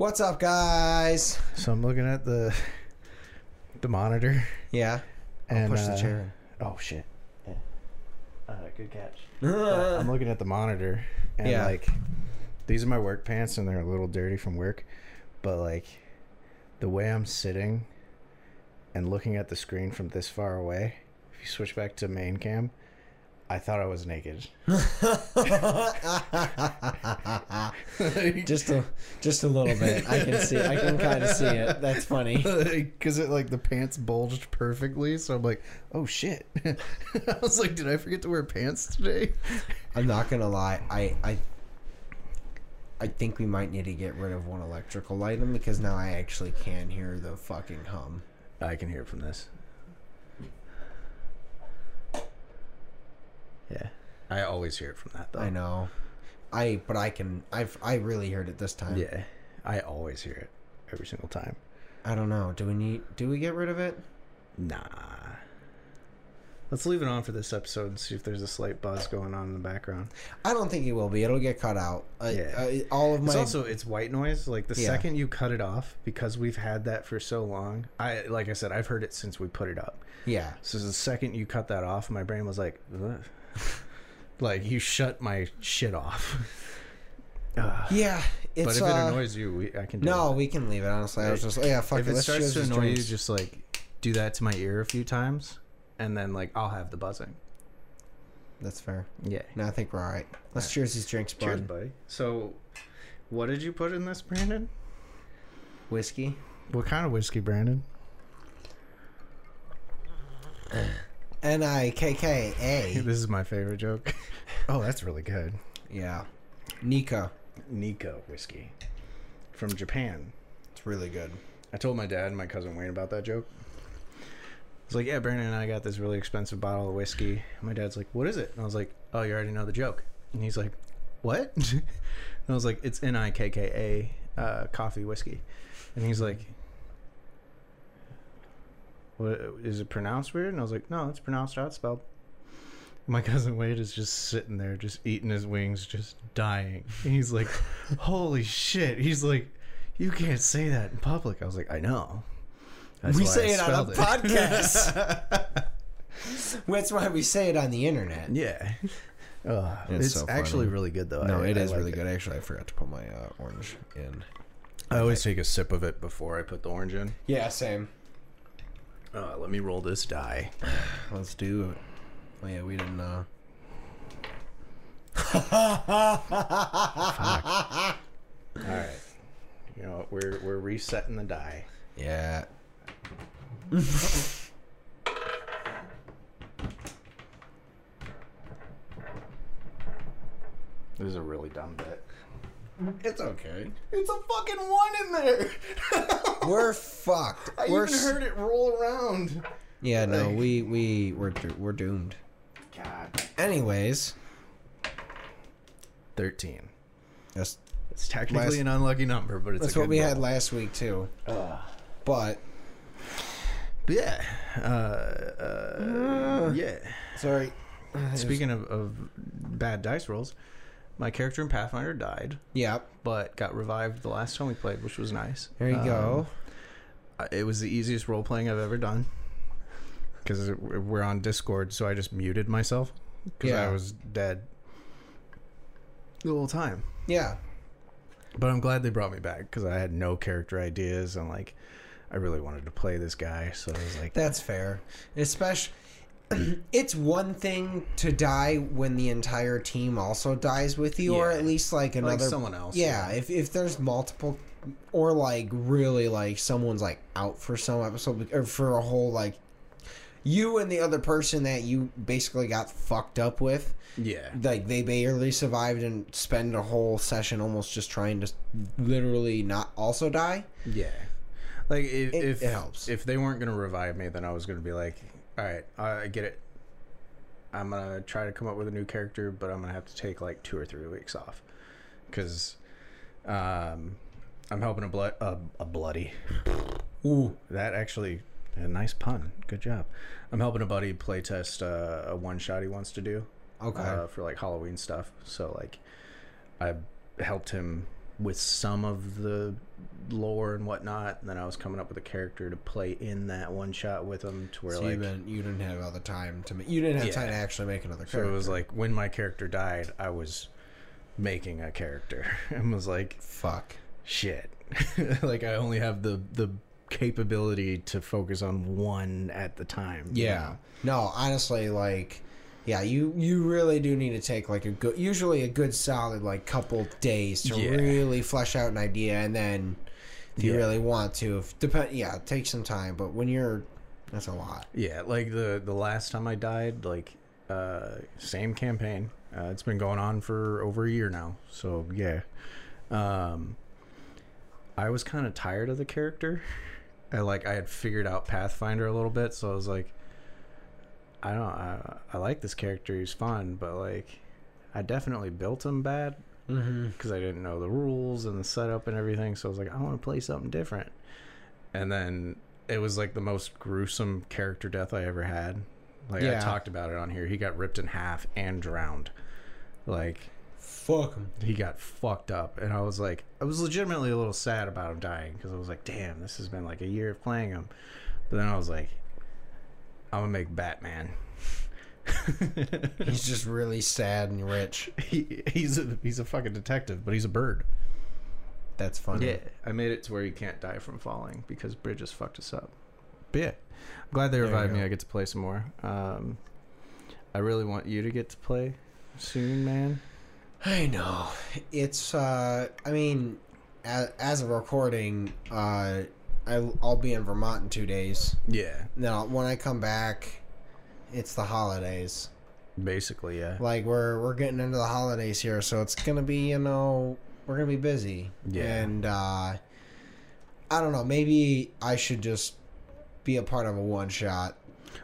What's up, guys? So I'm looking at the the monitor Yeah. and push the uh, chair. Oh shit! Yeah. Uh, good catch. I'm looking at the monitor and Yeah. like these are my work pants and they're a little dirty from work, but like the way I'm sitting and looking at the screen from this far away, if you switch back to main cam, I thought I was naked. just a just a little bit. I can see. I can kind of see it. That's funny. because it like the pants bulged perfectly so i'm like oh shit i was like did i forget to wear pants today I'm not gonna lie. I I I think we might need to get rid of one electrical item because now I actually can hear the fucking hum. i can hear it from this yeah i always hear it from that though I know. I but I can. I've I really heard it this time. yeah i always hear it every single time I don't know. Do we need? Do we get rid of it? nah let's leave it on for this episode and see if there's a slight buzz going on in the background I don't think it will be. It'll get cut out. Uh, Yeah. uh, all of my It's also it's white noise. Like the Yeah. second you cut it off, because we've had that for so long. I like I said, I've heard it since we put it up. yeah. So the second you cut that off, my brain was like, Ugh. like you shut my shit off. Ugh. Yeah. It's but if uh, it annoys you, we, I can. Do No, it. we can leave it. Honestly, I was just yeah. Fuck if it. it starts choose to these annoy you, just like do that to my ear a few times, and then like I'll have the buzzing. That's fair. Yeah. No, I think we're all right. Let's cheers these drinks, bud. Cheers, buddy. So, what did you put in this, Brandon? Whiskey. What kind of whiskey, Brandon? N I K K A. This is my favorite joke. oh, that's really good. Yeah. Nikka. Nico whiskey from Japan. It's really good. I told my dad and my cousin Wayne about that joke. I was like, "Yeah, Brandon and I got this really expensive bottle of whiskey." My dad's like, "What is it?" And I was like, "Oh, you already know the joke." And he's like, "What?" and I was like, "It's N I K K A uh, Coffey whiskey." And he's like, "What is it pronounced weird?" And I was like, "No, it's pronounced how it's spelled." My cousin Wade is just sitting there, just eating his wings, just dying. And he's like, "Holy shit!" He's like, "You can't say that in public." I was like, "I know." That's we why I say it on a it." podcast. That's why we say it on the internet. Yeah. Ugh, It's it's so actually really good though. No, I- it I is like really it. good. Actually, I forgot to put my uh, orange in. I always take a sip of it before I put the orange in. Yeah, same. Uh, let me roll this die. Let's do it. Oh yeah, we didn't. uh All right. You know what? We're we're resetting the die. Yeah. This is a really dumb bit. It's okay. It's a fucking one in there. We're fucked. I we're even s- heard it roll around. Yeah, no, we we we're do- we're doomed. God. Anyways, Thirteen. that's It's technically Last- an unlucky number, but it's that's a what good we had roll. last week too. But But yeah. Uh, uh, yeah. sorry. Speaking of, of bad dice rolls, my character in Pathfinder died, Yep. but got revived the last time we played, which was nice. there you Um, go. It was the easiest role playing I've ever done because we're on Discord, so I just muted myself because Yeah. I was dead the whole time. Yeah, But I'm glad they brought me back because I had no character ideas and like I really wanted to play this guy, so I was like, that's fair. Especially, it's one thing to die when the entire team also dies with you, or at least like another like someone else. Yeah, if if there's multiple, or like really like someone's like out for some episode or for a whole like you and the other person that you basically got fucked up with, yeah, like they barely survived and spend a whole session almost just trying to literally not also die. yeah. Like if It- if, it helps. if they weren't gonna revive me, then I was gonna be like, all right, I get it. I'm gonna try to come up with a new character, but I'm gonna have to take like two or three weeks off because um, I'm helping a blood a, a bloody. Ooh, That actually a nice pun. Good job. I'm helping a buddy playtest uh, a one shot he wants to do. Okay. Uh, for like Halloween stuff. So like, I helped him with some of the lore and whatnot. And then I was coming up with a character to play in that one shot with them to where So like you didn't you didn't have other time to make you didn't have Yeah. time to actually make another so character. it was like when my character died, I was making a character and was like fuck. shit. like I only have the the capability to focus on one at the time. you Yeah. know? No, honestly, like, yeah, you you really do need to take like a good, usually a good solid like couple days to Yeah. really flesh out an idea, and then if you Yeah. really want to, if, depend, yeah, take some time. But when you're, that's a lot. Yeah, like the the last time I died, like uh same campaign. Uh, it's been going on for over a year now. So yeah. Um I was kind of tired of the character. I like I had figured out Pathfinder a little bit, so I was like I don't I, I like this character, he's fun, but like I definitely built him bad Mm-hmm. because I didn't know the rules and the setup and everything. So I was like, I want to play something different. And then it was like the most gruesome character death I ever had. Like I talked about it on here. He got ripped in half and drowned. Like Fuck 'em. he got fucked up, and I was like, I was legitimately a little sad about him dying because I was like, damn, this has been like a year of playing him. But then I was like, I'm gonna make Batman. He's just really sad and rich. he, he's a he's a fucking detective, but he's a bird. That's funny. Yeah, I made it to where you can't die from falling because Bridges fucked us up. But yeah, I'm glad they revived me. I get to play some more. Um, I really want you to get to play soon, man. I know. It's uh I mean as, as of recording uh I I'll be in Vermont in 2 days. Yeah, Now when I come back it's the holidays. basically, yeah. Like we're we're getting into the holidays here so it's going to be, you know, we're going to be busy. Yeah. And uh I don't know, maybe I should just be a part of a one shot.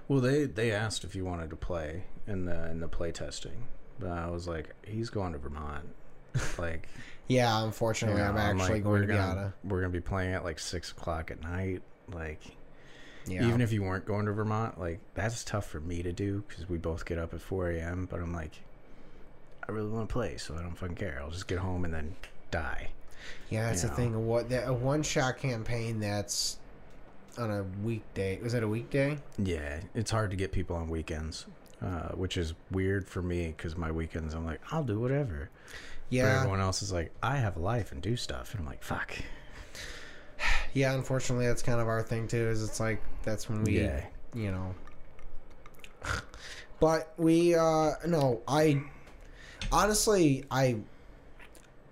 Well, they they asked if you wanted to play in the in the play testing, but I was like, he's going to Vermont. Like, Yeah, unfortunately you know, I'm actually like, going we're to be gonna out of we're gonna be playing at like six o'clock at night. Like, yeah. even if you weren't going to Vermont, like that's tough for me to do because we both get up at 4 a.m. But I'm like, I really want to play, so I don't fucking care. I'll just get home and then die. Yeah, that's you the know. thing. What that a one shot campaign that's on a weekday. Was that a weekday? Yeah, it's hard to get people on weekends, uh, which is weird for me because my weekends I'm like, I'll do whatever. But Yeah, everyone else is like, I have a life and do stuff, and I'm like, fuck. yeah. Unfortunately, that's kind of our thing too. Is it's like that's when we, Yeah. you know. But we, uh no, I honestly, I,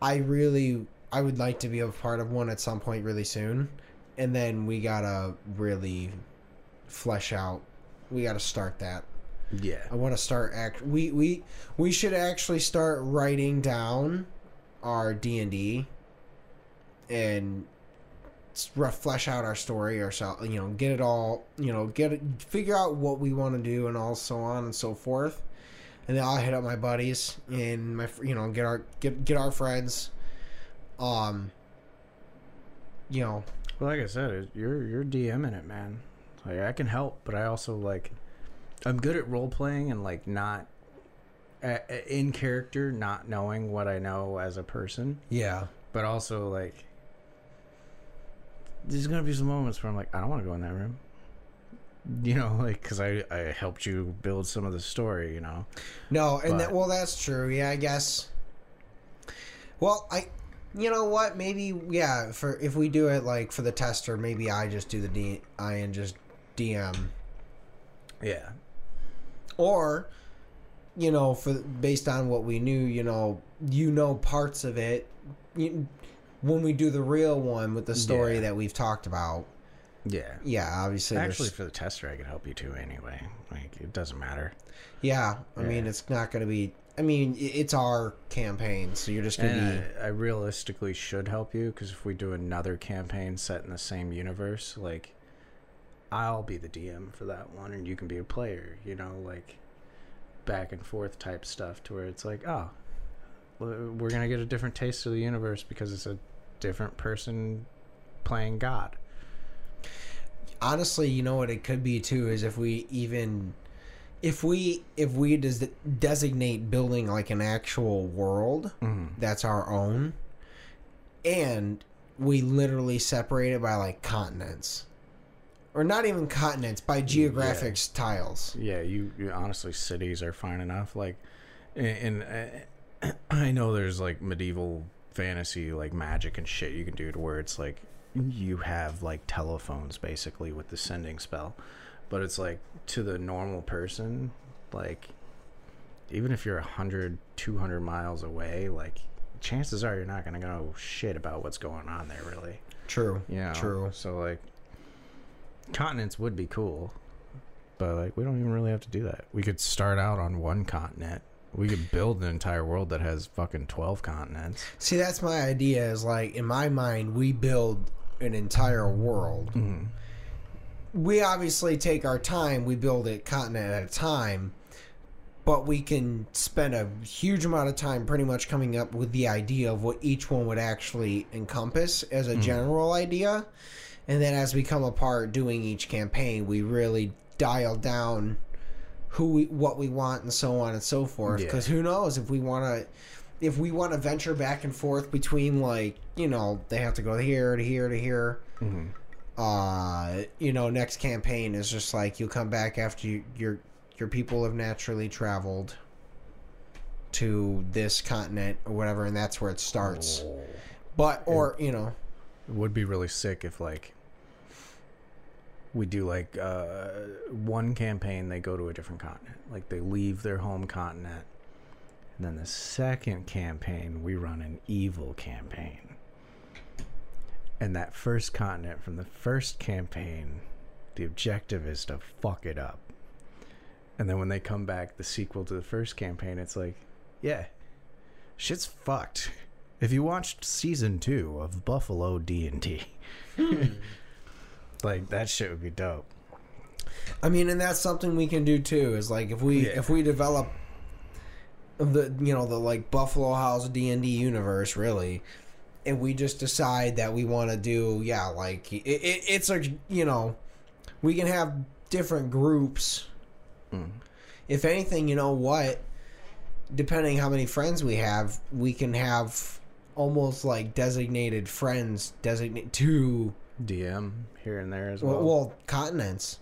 I really, I would like to be a part of one at some point really soon, and then we gotta really flesh out. We gotta start that. Yeah. I want to start act. We we we should actually start writing down our D and D and rough flesh out our story ourselves. You know, get it all. You know, get it. Figure out what we want to do and all so on and so forth. And then I'll hit up my buddies and my you know get our get get our friends. Um. You know, Well, like I said, you're you're DMing it, man. Like I can help, but I also like I'm good at role playing and like not a- in character, not knowing what I know as a person, yeah, but also like there's gonna be some moments where I'm like, I don't want to go in that room. You know, like because I I helped you build some of the story. You know, No, and that well, that's true. Yeah, I guess. Well, I, you know what? Maybe yeah. For if we do it like for the tester, maybe I just do the D. I and just DM, yeah, or, you know, for based on what we knew, you know, you know parts of it. You, when we do the real one with the story Yeah. that we've talked about, yeah. yeah, obviously, Actually, for the tester, I could help you too. Anyway, like it doesn't matter. yeah. I Yeah. mean, it's not going to be. I mean, it's our campaign, so you're just going to be. I, I realistically should help you because if we do another campaign set in the same universe, like I'll be the DM for that one, and you can be a player. You know, like back and forth type stuff, to where it's like, oh, we're gonna get a different taste of the universe because it's a different person playing God. honestly you know what it could be too is if we even if we if we des- designate building like an actual world Mm. that's our own and we literally separate it by like continents, or not even continents by geographic tiles. Yeah, you, you honestly cities are fine enough. Like, and, and I know there's like medieval fantasy, like magic and shit you can do to where it's like you have like telephones basically with the sending spell, but it's like to the normal person, like even if you're 100, 200 miles away, like chances are you're not gonna know shit about what's going on there, really. True. Yeah. True. So like continents would be cool. But like we don't even really have to do that. We could start out on one continent. We could build an entire world that has fucking 12 continents. See, that's my idea. Is like in my mind, we build an entire world. Mm-hmm. We obviously take our time. We build it continent at a time, but we can spend a huge amount of time pretty much coming up with the idea of what each one would actually encompass as a general idea. And then as we come apart doing each campaign, we really dial down who we what we want and so on and so forth. Yeah. because who knows if we want to if we want to venture back and forth between like you know they have to go here to here to here. Mm-hmm. uh you know next campaign is just like you'll come back after you, your your people have naturally traveled to this continent or whatever and that's where it starts. But or you know. It would be really sick if like we do like uh one campaign they go to a different continent. Like they leave their home continent. And then the second campaign we run an evil campaign. And that first continent from the first campaign, the objective is to fuck it up. And then when they come back, the sequel to the first campaign, it's like, yeah, shit's fucked. If you watched season two of Buffalo D and D, like that shit would be dope. I mean, and that's something we can do too. Is like if we Yeah. if we develop the you know the like Buffalo House D and D universe really, and we just decide that we want to do yeah like it, it, it's a you know we can have different groups. Mm. If anything, you know what? Depending how many friends we have, we can have almost like designated friends designate to DM here and there as well. well, well continents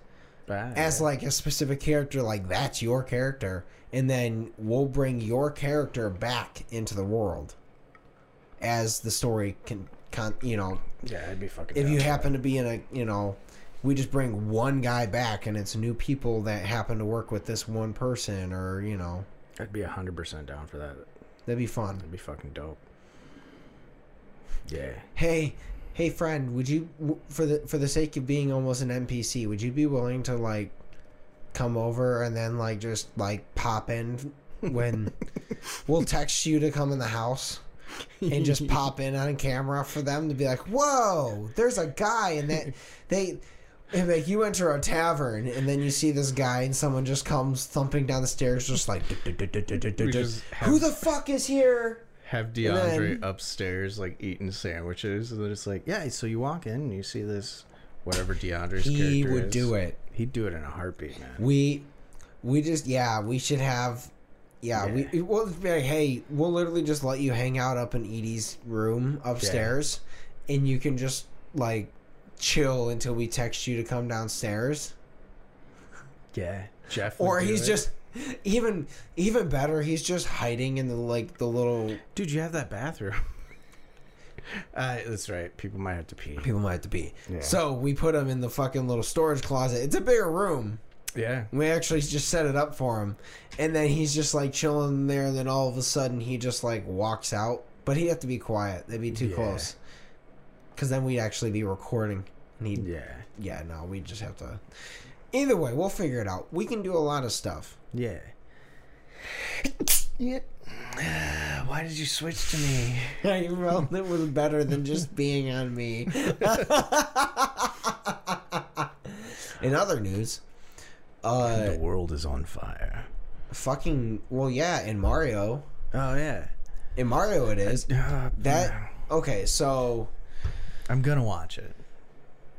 Ah, as like a specific character like that's your character and then we'll bring your character back into the world as the story can con- you know yeah, I'd be fucking. if you happen to be in a you know we just bring one guy back and it's new people that happen to work with this one person or you know. I'd be hundred percent down for that. that'd be fun That'd be fucking dope. Yeah. hey hey friend would you for the for the sake of being almost an npc would you be willing to like come over and then like just like pop in when we'll text you to come in the house and just pop in on camera for them to be like whoa there's a guy. And that they like you enter a tavern and then you see this guy and someone just comes thumping down the stairs just like who the fuck is here Have then- DeAndre upstairs like eating sandwiches, and then it's like, yeah. So you walk in, and you see this, whatever DeAndre's he would is. do it He'd do it in a heartbeat, man. We, we just yeah, we should have, yeah, Yeah. we we'll be like, hey, we'll literally just let you hang out up in Edie's room upstairs, and you can just like chill until we text you to come downstairs. yeah, Jeff. Or he's it. just even even better. He's just hiding in the like the little. dude. You have that bathroom. uh, that's right. People might have to pee. People might have to pee. Yeah. So we put him in the fucking little storage closet. It's a bigger room. Yeah. We actually just set it up for him, and then he's just like chilling there. And then all of a sudden, he just like walks out. But he'd have to be quiet. That'd be too Yeah. close. Because then we'd actually be recording. And he'd, Yeah. yeah, no, we just have to. Either way, we'll figure it out. We can do a lot of stuff. Yeah. yeah. Why did you switch to me? I felt it was better than just being on me. In other news, uh, the world is on fire. fucking well, yeah, in Mario, Oh yeah. in Mario it is. Uh, That okay, so I'm gonna watch it.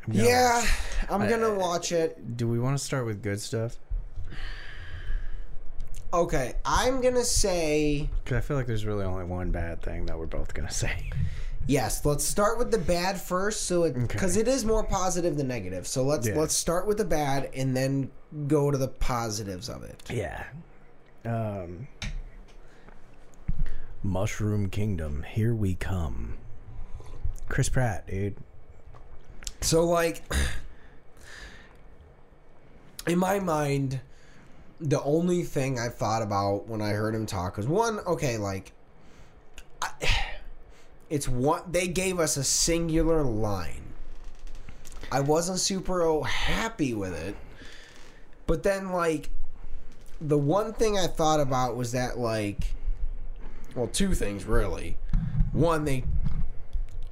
I'm gonna yeah, watch I'm gonna I- watch it. it. Do we want to start with good stuff? Okay, I'm gonna say Because I feel like there's really only one bad thing that we're both gonna say. Yes, let's start with the bad first, so it because Okay. it is more positive than negative. So let's Yeah. let's start with the bad and then go to the positives of it. Yeah. Um, Mushroom Kingdom, here we come. Chris Pratt, dude. So like, in my mind, the only thing I thought about when I heard him talk was one, okay, like, I, it's one. They gave us a singular line. I wasn't super happy with it, but then like, the one thing I thought about was that like, well, two things really. One, they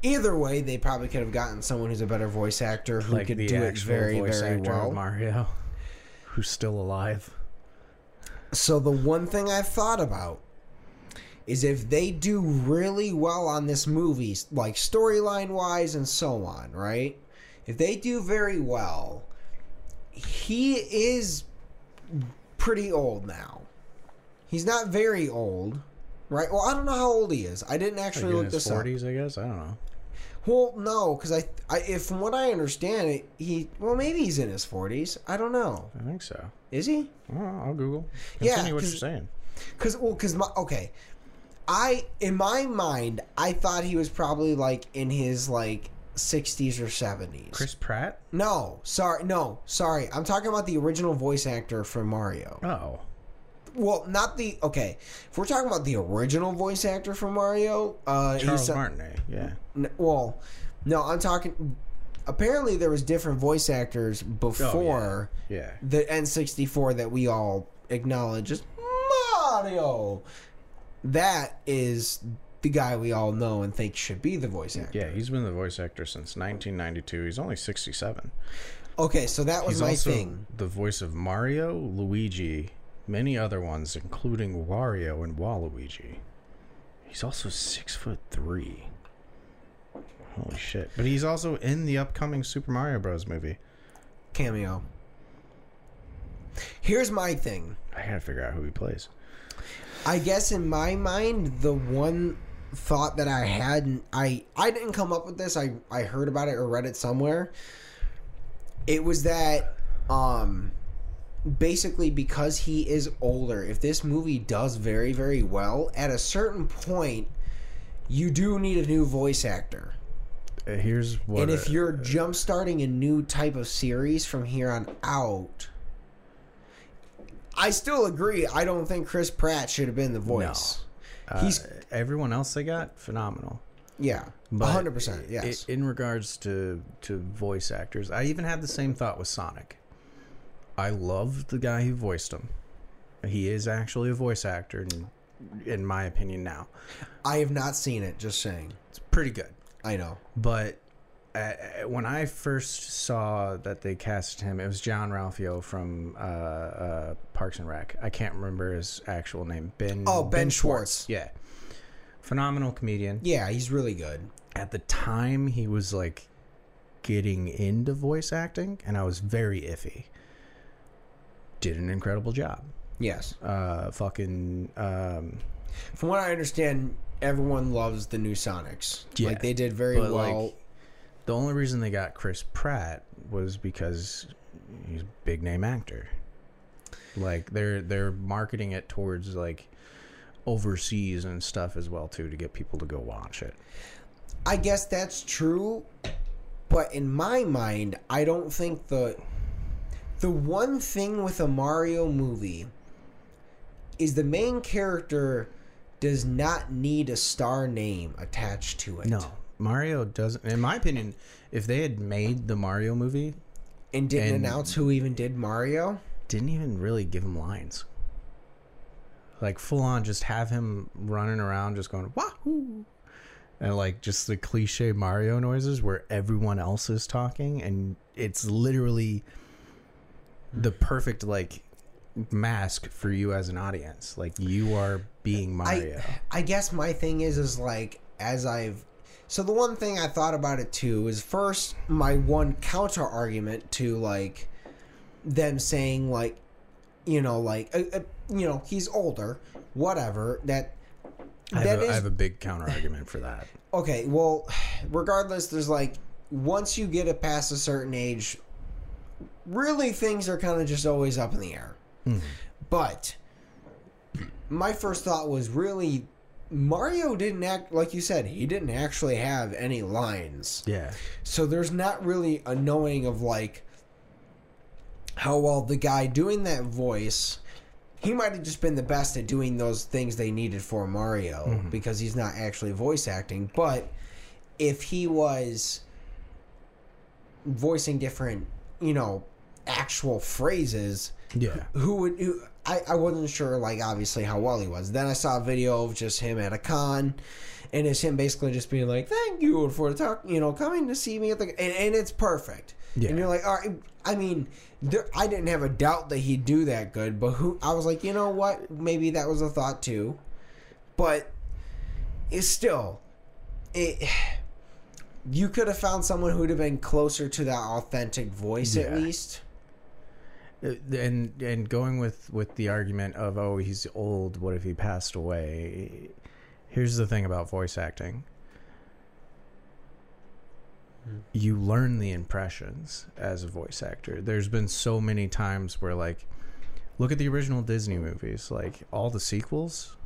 either way they probably could have gotten someone who's a better voice actor who Like could do it very voice very actor well. Mario, who's still alive. So the one thing I've thought about is if they do really well on this movie, like storyline wise and so on, right? If they do very well, he is pretty old now. He's not very old, right? Well, I don't know how old he is. I didn't actually Like look his this up. forties, I guess. I don't know. Well, no, because I, I, if from what I understand, he, well, maybe he's in his forties. I don't know. I think so. Is he? Oh, I'll Google. Yeah, what you're saying. Cause well, cause my okay, I in my mind I thought he was probably like in his like sixties or seventies. Chris Pratt. No, sorry, no, sorry. I'm talking about the original voice actor for Mario. Oh, Well, not the okay. If we're talking about the original voice actor for Mario, uh, Charles he's Martinet. Yeah. N- well, no, I'm talking. Apparently, there was different voice actors before Yeah. the N64 that we all acknowledge as Mario. That is the guy we all know and think should be the voice actor. Yeah, he's been the voice actor since 1992. He's only 67. Okay, so that was He's my thing. the voice of Mario, Luigi, many other ones, including Wario and Waluigi. He's also six foot three. Holy shit! But he's also in the upcoming Super Mario Bros. movie. Cameo. Here's my thing. I gotta figure out who he plays. I guess in my mind, the one thought that I had, and I I didn't come up with this. I I heard about it or read it somewhere. It was that, um, basically because he is older. If this movie does very very well, at a certain point, you do need a new voice actor. Uh, here's what. and if uh, you're jump starting a new type of series from here on out. I still agree. I don't think Chris Pratt should have been the voice. uh, he's- everyone else they got phenomenal. Yeah, But hundred percent. i- Yes. in regards to to voice actors, I even had the same thought with Sonic. I love the guy who voiced him. He is actually a voice actor, in, in my opinion. Now I have not seen it. Just saying. it's pretty good. I know. But uh, when I first saw that they cast him, it was Jean-Ralphio from uh, uh, Parks and Rec. I can't remember his actual name. Ben. Oh, Ben Schwartz. Yeah, phenomenal comedian. Yeah, he's really good. At the time, he was like getting into voice acting, and I was very iffy. Did an incredible job. Yes. Uh, fucking. Um, From what I understand, everyone loves the new Sonics. Yeah, like they did very well. like, the only reason they got Chris Pratt was because he's a big name actor. Like they're they're marketing it towards like overseas and stuff as well too to get people to go watch it. I guess that's true, but in my mind, I don't think the the one thing with a Mario movie is the main character does not need a star name attached to it. No, Mario doesn't. In my opinion, if they had made the Mario movie, and didn't And- announce who even did Mario. didn't even really give him lines. Like full on, just have him running around, just going wahoo, and like just the cliche Mario noises where everyone else is talking, and it's literally the perfect like mask for you as an audience. Like you are being Mario. I I guess my thing is is like as I've so the one thing I thought about it too is first my one counter argument to like them saying like you know like uh, uh, you know he's older whatever that I have, a, I is- have a big counter argument for that. okay, well, regardless, there's like once you get it past a certain age, really things are kind of just always up in the air. Hmm. But my first thought was really Mario didn't act like you said, he didn't actually have any lines. Yeah. So there's not really a knowing of like how well the guy doing that voice he might have just been the best at doing those things they needed for Mario mm-hmm. because he's not actually voice acting. But if he was voicing different, you know, actual phrases, Yeah. who would who, I, I wasn't sure like obviously how well he was then i saw a video of just him at a con and it's him basically just being like thank you for the talk you know coming to see me at the and, and it's perfect Yeah. and you're like all right i mean there, i didn't have a doubt that he'd do that good but who i was like you know what maybe that was a thought too but it's still it you could have found someone who'd have been closer to that authentic voice at least. Uh, and and going with with the argument of oh he's old what if he passed away? Here's the thing about voice acting. You learn the impressions as a voice actor. There's been so many times where like look at the original disney movies. Like all the sequels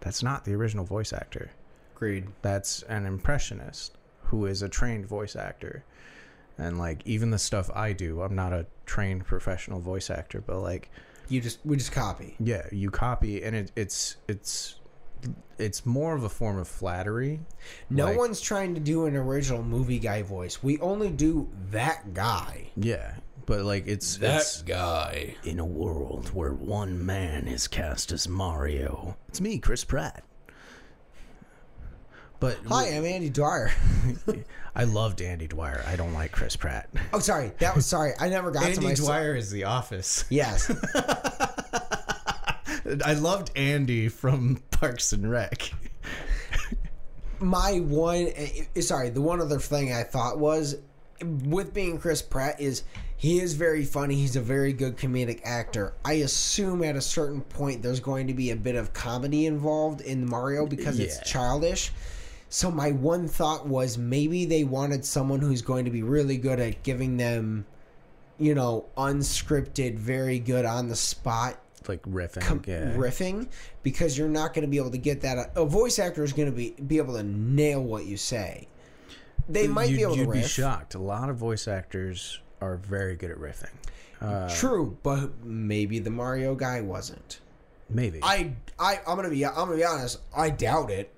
that's not the original voice actor. Agreed that's an impressionist who is a trained voice actor and like even the stuff i do i'm not a trained professional voice actor but like You just we just copy. yeah you copy and it, it's it's it's more of a form of flattery No Like- one's trying to do an original movie guy voice. We only do that guy. yeah but like it's it's guy. in a world where one man is cast as mario it's me chris pratt but Hi, I'm Andy Dwyer. i loved andy dwyer i don't like chris pratt Oh, sorry. That was sorry. I never got to my. is the office Yes. I loved Andy from Parks and Rec. my one. eh, Sorry. The one other thing I thought was, with being Chris Pratt, is he is very funny. He's a very good comedic actor. I assume at a certain point there's going to be a bit of comedy involved in Mario because Yeah. it's childish. So my one thought was maybe they wanted someone who's going to be really good at giving them, you know, unscripted, very good on the spot Like riffing. com- yeah. riffing because you're not going to be able to get that. A voice actor is going to be be able to nail what you say. They might you'd, be able to you'd be shocked. A lot of voice actors are very good at riffing. Uh, True, but maybe the Mario guy wasn't. maybe. I I I'm gonna be I'm gonna be honest. I doubt it.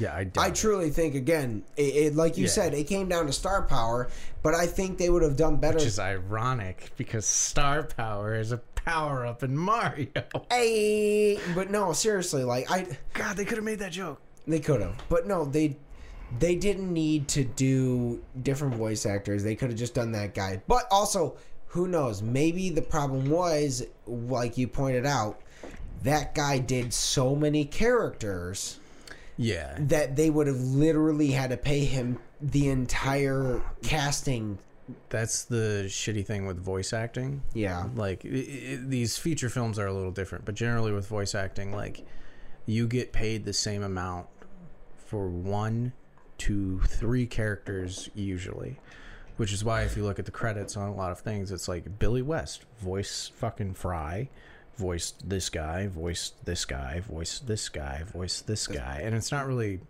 Yeah, I doubt I it. truly think again, it, it like you Yeah. said, it came down to star power. But I think they would have done better. Which is ironic because star power is a power up in Mario. Hey, but no, seriously, like I God, they could have made that joke. They could have, but no, they they didn't need to do different voice actors. They could have just done that guy. But also, who knows? Maybe the problem was, like you pointed out, that guy did so many characters Yeah. that they would have literally had to pay him the entire casting. That's the shitty thing with voice acting. Yeah, like i i these feature films are a little different but generally with voice acting like you get paid the same amount for one to three characters usually which is why if you look at the credits on a lot of things it's like billy west voice fucking fry voiced this guy voiced this guy voiced this guy voiced this guy and it's not really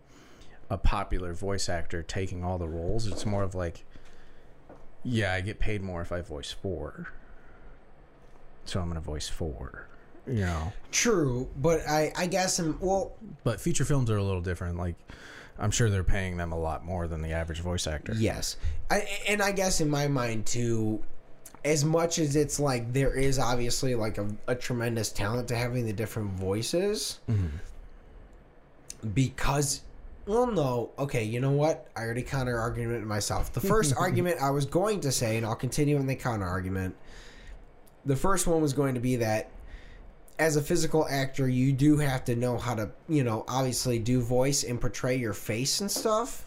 a popular voice actor taking all the roles it's more of like yeah i get paid more if i voice four so I'm gonna voice four. You know, true. But I I guess I'm well. but feature films are a little different. Like, I'm sure they're paying them a lot more than the average voice actor. Yes, I, and I guess in my mind too, as much as it's like there is obviously like a, a tremendous talent to having the different voices, mm-hmm. because. Well, no. Okay, you know what? I already counter argument myself. The first argument I was going to say, and I'll continue in the counter argument. The first one was going to be that as a physical actor, you do have to know how to, you know, obviously do voice and portray your face and stuff.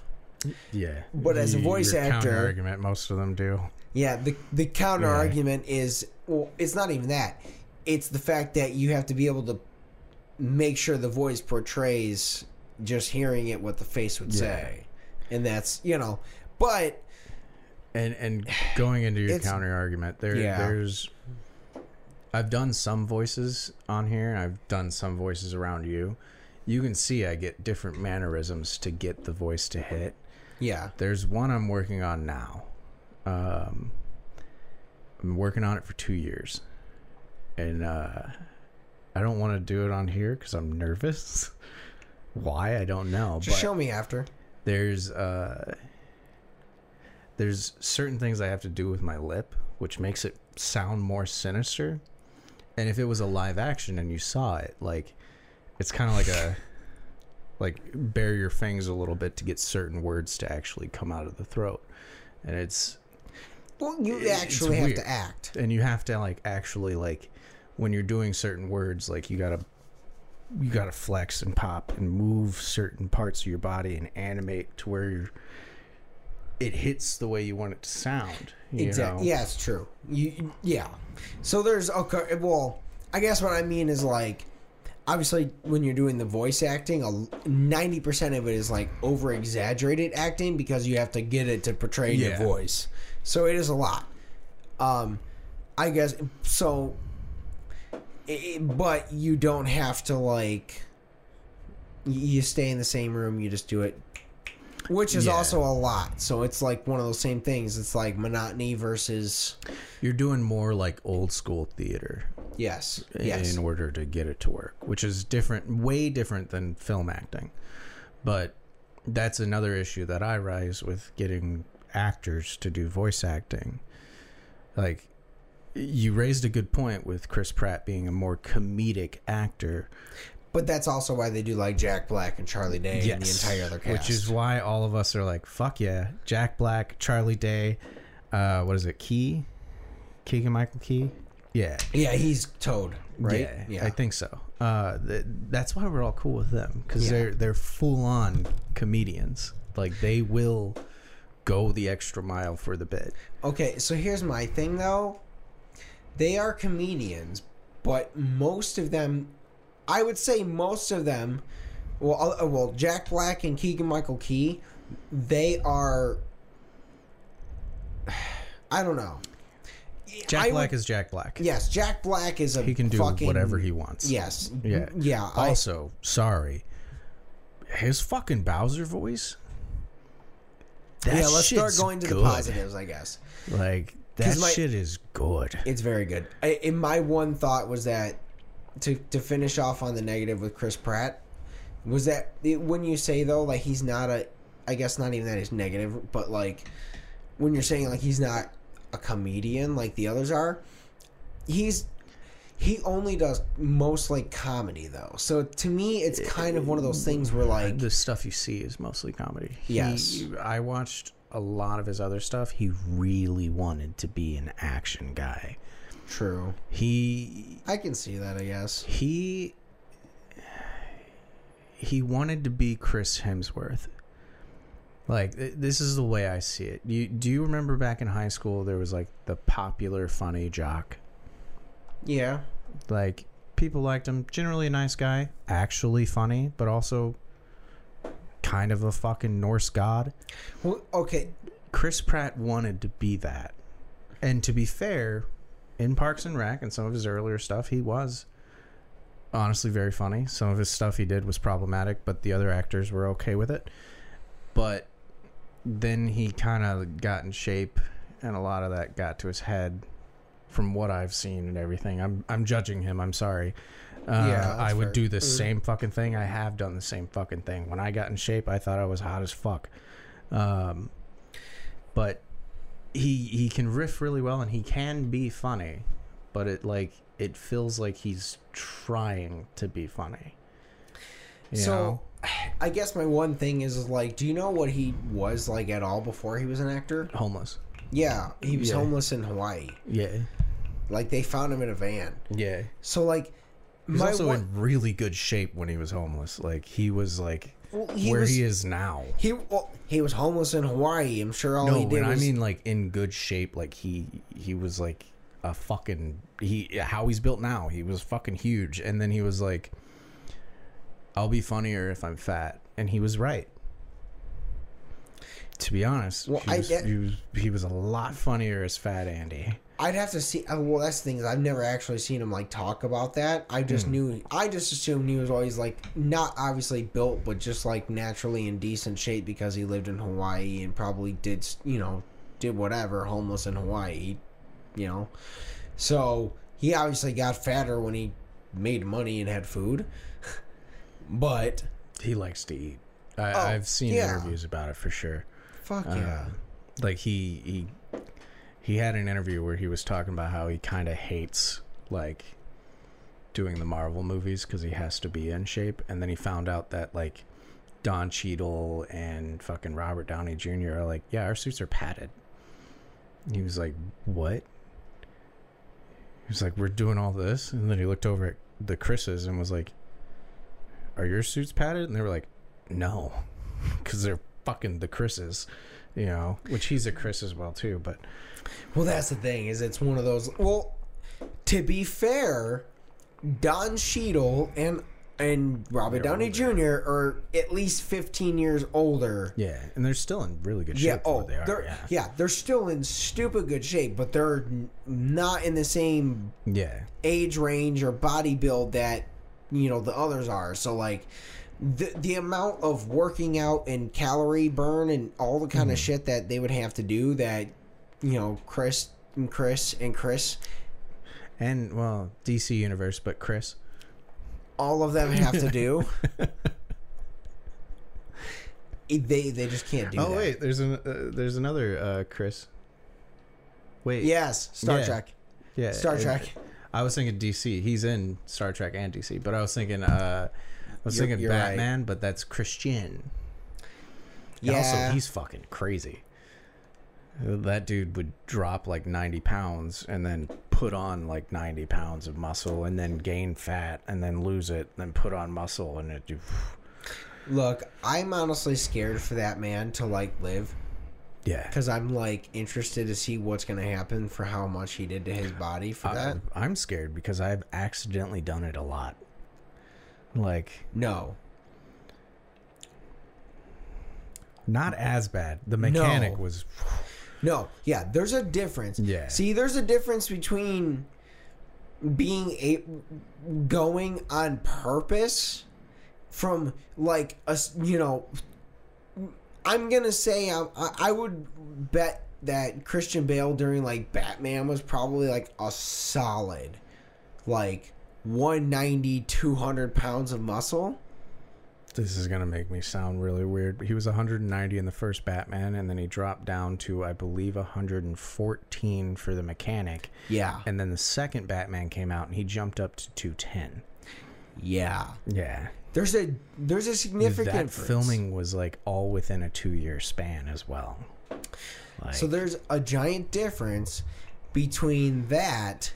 Yeah, But as a voice your actor- argument, most of them do. Yeah, the the counter Yeah. argument is well, it's not even that. It's the fact that you have to be able to make sure the voice portrays just hearing it what the face would say, and that's you know, but And and going into your counter argument, there Yeah. there's I've done some voices on here. I've done some voices around you. You can see I get different mannerisms to get the voice to hit. yeah, There's one I'm working on now. Um, I'm working on it for two years, and uh, I don't want to do it on here because I'm nervous. Why I don't know. just but show me after. there's uh, there's certain things I have to do with my lip, which makes it sound more sinister. And if it was a live action and you saw it, like it's kind of like a like bare your fangs a little bit to get certain words to actually come out of the throat, and it's Well, you It's actually have weird. to act. and you have to like actually like when you're doing certain words like you gotta you gotta flex and pop and move certain parts of your body and animate to where you're it hits the way you want it to sound Exactly. know? Yeah, it's true. You, yeah. So there's okay. Well, I guess what I mean is like, obviously, when you're doing the voice acting, ninety percent of it is like over exaggerated acting because you have to get it to portray your voice. So it is a lot. Um, I guess so. i but you don't have to like. You stay in the same room. You just do it which is Yeah. also a lot. So it's like one of those same things. It's like monotony versus you're doing more like old school theater yes, in yes, order to get it to work which is different way different than film acting but that's another issue that i rise with getting actors to do voice acting like you raised a good point with chris pratt being a more comedic actor but that's also why they do like Jack Black and Charlie Day and the entire other cast. which is why all of us are like fuck yeah jack black charlie day uh what is it key keegan michael key yeah yeah, he's Toad, right? yeah, I think so. Uh, th- that's why we're all cool with them because Yeah. they're they're full on comedians. Like they will go the extra mile for the bit. Okay, so here's my thing though. They are comedians, but most of them, I would say most of them, well, uh, well, Jack Black and Keegan Michael Key, they are. I don't know. Jack I Black would- is Jack Black. Yes, Jack Black is a. he can do fucking, whatever he wants. Yes. Yeah. Yeah. I, Also, sorry, his fucking Bowser voice. That yeah. Let's start going to the positives, I guess. Like that my- shit is good. It's very good. I, and my one thought was that to to finish off on the negative with Chris Pratt was that when you say though like he's not a I guess not even that he's negative, but like when you're saying like he's not a comedian like the others are, he's he only does most like comedy though. So to me it's eh, kind of one of those eh, things where like the stuff you see is mostly comedy. He- Yes. I watched a lot of his other stuff. He really wanted to be an action guy. True. He I can see that, I guess. he he wanted to be Chris Hemsworth. Like th- this is the way I see it. You do you remember back in high school there was like the popular funny jock? Yeah. Like people liked him, generally a nice guy, actually funny, but also kind of a fucking Norse god. Well, okay. Chris Pratt wanted to be that. And to be fair, in Parks and Rec and some of his earlier stuff, he was honestly very funny. Some of his stuff he did was problematic, but the other actors were okay with it. But then he kind of got in shape, and a lot of that got to his head. From what I've seen and everything, I'm I'm judging him. I'm sorry. Uh, Yeah, I would fair. do the Mm. same fucking thing. I have done the same fucking thing. When I got in shape, I thought I was hot as fuck. Um, but he he can riff really well and he can be funny, but it like it feels like he's trying to be funny. You So, know? I guess my one thing is, is like, do you know what he was like at all before he was an actor? homeless. Yeah, he was Yeah. homeless in Hawaii. Yeah, Like they found him in a van. yeah. So like, He was also one, in really good shape when he was homeless. Like he was like well, he where was, he is now. He well, he was homeless in Hawaii. I'm sure all no, he did was. I mean like in good shape, like he he was like a fucking he how he's built now. He was fucking huge, and then he was like I'll be funnier if I'm fat, and he was right. To be honest, Well, he, I was, he was he was a lot funnier as Fat Andy. I'd have to see. uh, Well, that's the thing is I've never actually seen him like talk about that. I just knew. I just assumed he was always like not obviously built, but just like naturally in decent shape because he lived in Hawaii and probably did you know did whatever homeless in Hawaii, you know. So he obviously got fatter when he made money and had food, but He likes to eat. I, Oh, I've seen yeah. interviews about it for sure. fuck Uh, yeah. like he he he had an interview where he was talking about how he kind of hates like doing the Marvel movies because he has to be in shape, and then he found out that like Don Cheadle and fucking Robert Downey Jr. are like, yeah, our suits are padded. He was like, what? He was like, we're doing all this, and then he looked over at the Chris's and was like, are your suits padded? And they were like, no, because they're fucking the Chris's, you know, which he's a Chris as well too, but Well, that's the thing is it's one of those. Well, to be fair, Don Cheadle and and Robert They're Downey older. Jr. are at least fifteen years older. yeah, and they're still in really good shape. Yeah. Oh, they are. they're yeah. yeah. they're still in stupid good shape, but they're not in the same Yeah. age range or body build that you know the others are. So like. The, the amount of working out and calorie burn and all the kind of Mm-hmm. shit that they would have to do that you know Chris and Chris and Chris And well, DC universe, but Chris. all of them have to do. It- they they just can't do oh that. wait, there's an uh, there's another uh, Chris. Wait. Yes, Star Yeah. Trek. Yeah. Star Trek. I was thinking DC. He's in Star Trek and DC, but I was thinking uh I was You're- thinking you're right. Batman, but that's Christian. And Yeah. Also, he's fucking crazy. That dude would drop like 90 pounds and then put on like 90 pounds of muscle and then gain fat and then lose it, and then put on muscle and it. Look, I'm honestly scared for that man to like live Yeah. because I'm like interested to see what's gonna happen for how much he did to his body for that. I, I'm scared because I've accidentally done it a lot. Like, No, not as bad. The mechanic No. was. No, yeah. There's a difference. Yeah. See, there's a difference between being a going on purpose from like a you know i'm gonna say I, I would bet that christian bale during like batman was probably like a solid like 190 200 pounds of muscle This is gonna make me sound really weird. He was 190 in the first Batman, and then he dropped down to, I believe, 114 for the mechanic. yeah And then the second Batman came out, and he jumped up to 210. yeah Yeah, there's a there's a significant that filming was like all within a two-year span as well. Like, So there's a giant difference between that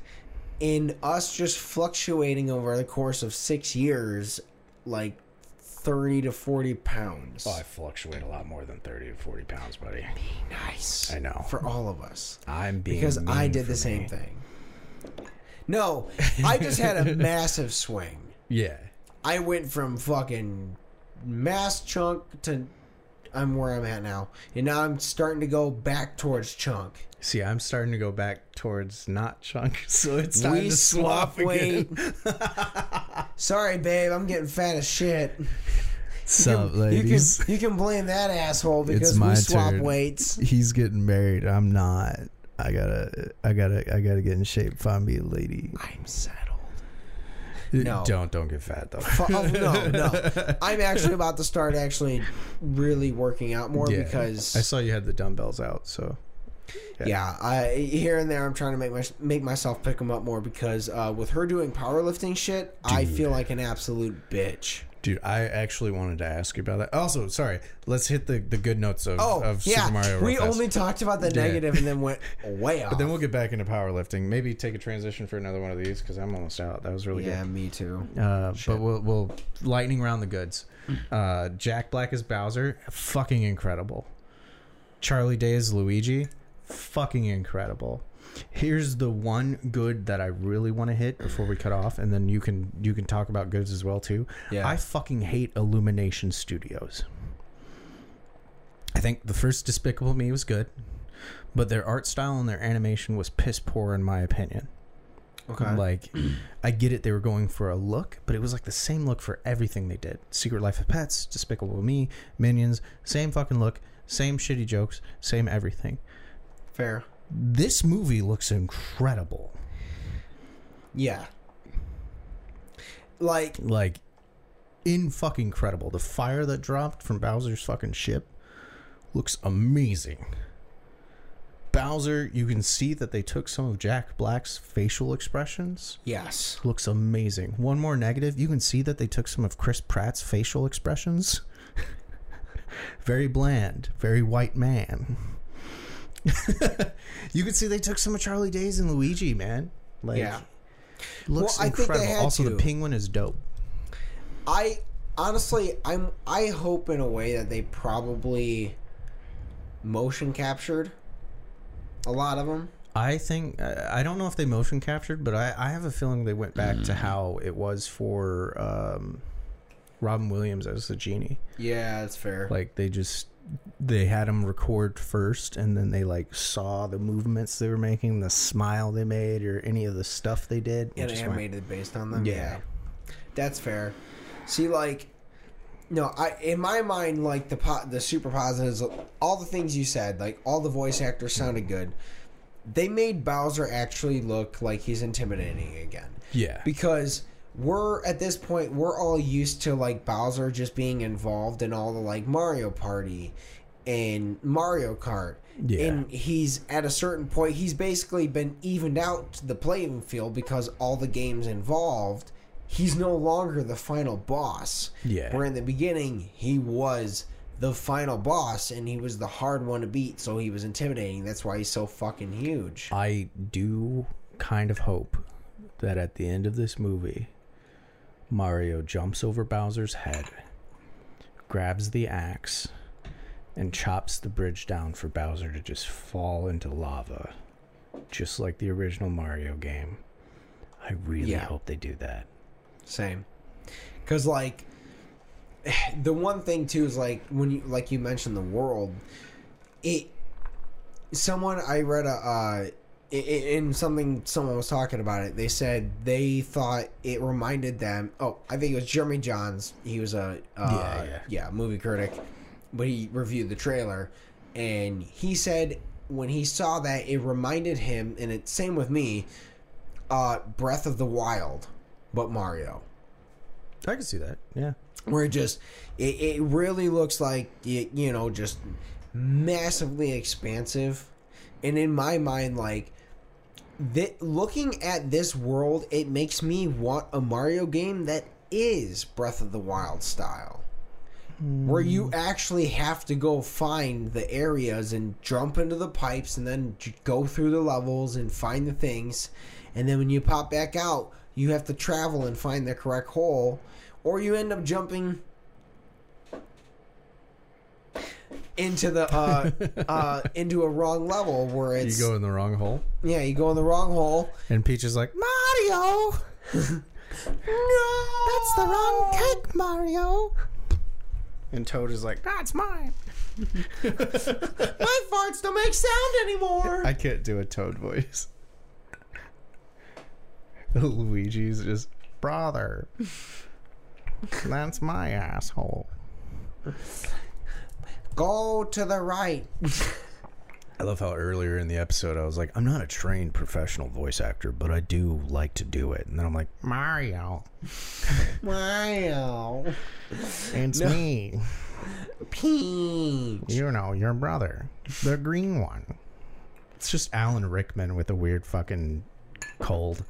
and us just fluctuating over the course of six years, like thirty to forty pounds. oh, I fluctuate a lot more than 30 to 40 pounds, buddy. Be nice. I know. for all of us I'm being because I did the same thing. No, I just had a massive swing. Yeah. I went from fucking mass chunk to I'm where I'm at now, and now I'm starting to go back towards chunk. See, I'm starting to go back towards not chunk, so it's time we to swap swap again. weight. Sorry, babe, I'm getting fat as shit. Sup, you, ladies? You can, you can blame that asshole because It's my we swap turn. weights. He's getting married. I'm not. I gotta. I gotta. I gotta get in shape. Find me a lady. I'm settled. No. Don't don't get fat though. Oh, no, no. I'm actually about to start actually really working out more Yeah. because I saw you had the dumbbells out. So yeah, I here and there I'm trying to make my make myself pick them up more because uh, with her doing powerlifting shit, I feel like an absolute bitch. Dude, I actually wanted to ask you about that. Also, sorry, let's hit the, the good notes of, Oh, of yeah. Super Mario. we only talked about the Yeah. negative and then went way off. But then we'll get back into powerlifting. Maybe take a transition for another one of these because I'm almost out. That was really yeah, me too. Uh, but we'll, we'll lightning round the goods. Uh, Jack Black as Bowser, fucking incredible. Charlie Day as Luigi, fucking incredible. Here's the one good that I really want to hit before we cut off, and then you can you can talk about goods as well too. Yeah. I fucking hate Illumination Studios. I think the first Despicable Me was good, but their art style and their animation was piss poor in my opinion. Okay. Like, I get it; they were going for a look, but it was like the same look for everything they did. Secret Life of Pets, Despicable Me, Minions, same fucking look, same shitty jokes, same everything. Fair. This movie looks incredible. Yeah. Like Like, in fucking incredible. The fire that dropped from Bowser's fucking ship looks amazing. Bowser, you can see that they took some of Jack Black's facial expressions. yes. Looks amazing. One more negative, you can see that they took some of Chris Pratt's facial expressions. very bland, very white man. you can see they took some of Charlie Days and Luigi, man. Like, Yeah. looks Well, I think they incredible. had Also, to. the penguin is dope. I honestly I'm I hope in a way that they probably motion captured a lot of them. I think I I don't know if they motion captured, but I, I have a feeling they went back Mm. to how it was for um, Robin Williams as the genie. Yeah, that's fair. Like they just they had him record first, and then they like saw the movements they were making, the smile they made, or any of the stuff they did. and just went- animated based on them. Yeah. Yeah. That's fair. See like no, I in my mind like the po- the super positives all the things you said, like all the voice actors sounded good. They made Bowser actually look like he's intimidating again. yeah, because we're at this point we're all used to like Bowser just being involved in all the like Mario Party and Mario Kart. Yeah. And he's at a certain point he's basically been evened out to the playing field because all the games involved he's no longer the final boss. Yeah. Where in the beginning he was the final boss and he was the hard one to beat, so he was intimidating. That's why he's so fucking huge. I do kind of hope that at the end of this movie, Mario jumps over Bowser's head, grabs the axe, and chops the bridge down for Bowser to just fall into lava, just like the original Mario game. I really Yeah. hope they do that. Same. Cause like the one thing too is like when you like you mentioned the world, it someone I read a uh in something someone was talking about it. They said they thought it reminded them. Oh, I think it was Jeremy Jahns. He was a uh, Yeah, yeah movie critic, but he reviewed the trailer, and he said when he saw that it reminded him, and it same with me, uh, Breath of the Wild, but Mario I can see that. Yeah. where it just it, it really looks like you, you know just massively expansive and in my mind like that looking at this world it makes me want a mario game that is breath of the wild style. Where you mm. actually have to go find the areas and jump into the pipes and then j- go through the levels and find the things. And then when you pop back out you have to travel and find the correct hole or you end up jumping into the uh uh into a wrong level where it's You go in the wrong hole, yeah you go in the wrong hole and Peach is like, Mario! no That's the wrong cake, Mario! And Toad is like, That's mine! my farts don't make sound anymore I can't do a Toad voice. Luigi's just brother. That's my asshole. Go to the right I love how earlier in the episode I was like, I'm not a trained professional voice actor, but I do like to do it. And then I'm like, Mario, Mario. it's No. me. Peach. You know, your brother, the green one. It's just Alan Rickman with a weird fucking cold.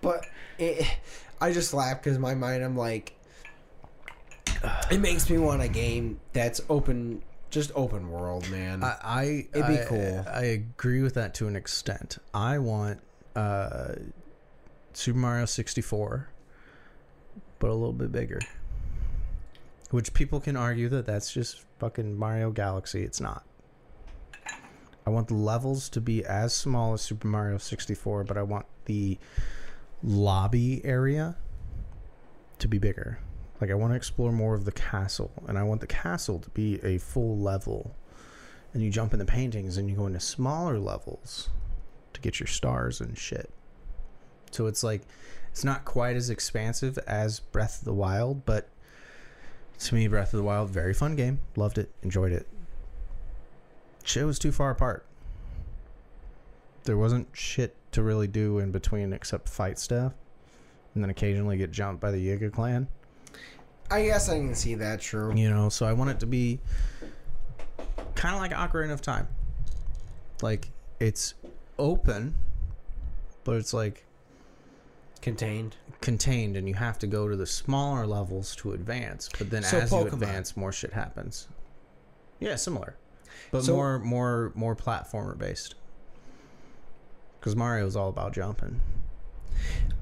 But it, I just laugh because my mind I'm like, it makes me want a game that's open, just open world, man. I, I It'd be I- cool. I agree with that to an extent. I want uh, Super Mario 64, but a little bit bigger. Which people can argue that that's just fucking Mario Galaxy. It's not. I I want the levels to be as small as Super Mario 64, but I want the lobby area to be bigger. Like I want to explore more of the castle, and I want the castle to be a full level. And you jump in the paintings, and you go into smaller levels to get your stars and shit. So it's like it's not quite as expansive as Breath of the Wild, but to me, Breath of the Wild, very fun game. Loved it, enjoyed it. Shit was too far apart. There wasn't shit to really do in between except fight stuff, and then occasionally get jumped by the Yiga clan. I guess I can see that. True. You know, so I want it to be kind of like Ocarina of Time. Like it's open, but it's like Contained. contained, and you have to go to the smaller levels to advance. But then So as you advance, more shit happens. Yeah, similar, but So- more more more platformer based. Because Mario is all about jumping.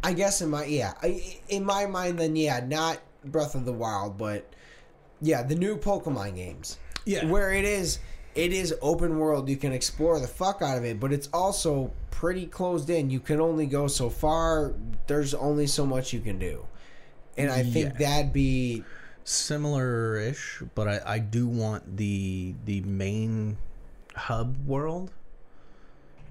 I guess in my yeah, I, in my mind then yeah, not Breath of the Wild, but yeah, the new Pokemon games. Yeah. Where it is it is open world, you can explore the fuck out of it, but it's also pretty closed in. You can only go so far. There's only so much you can do. And I think Yeah. that'd be Similar-ish, but I, I do want the the main hub world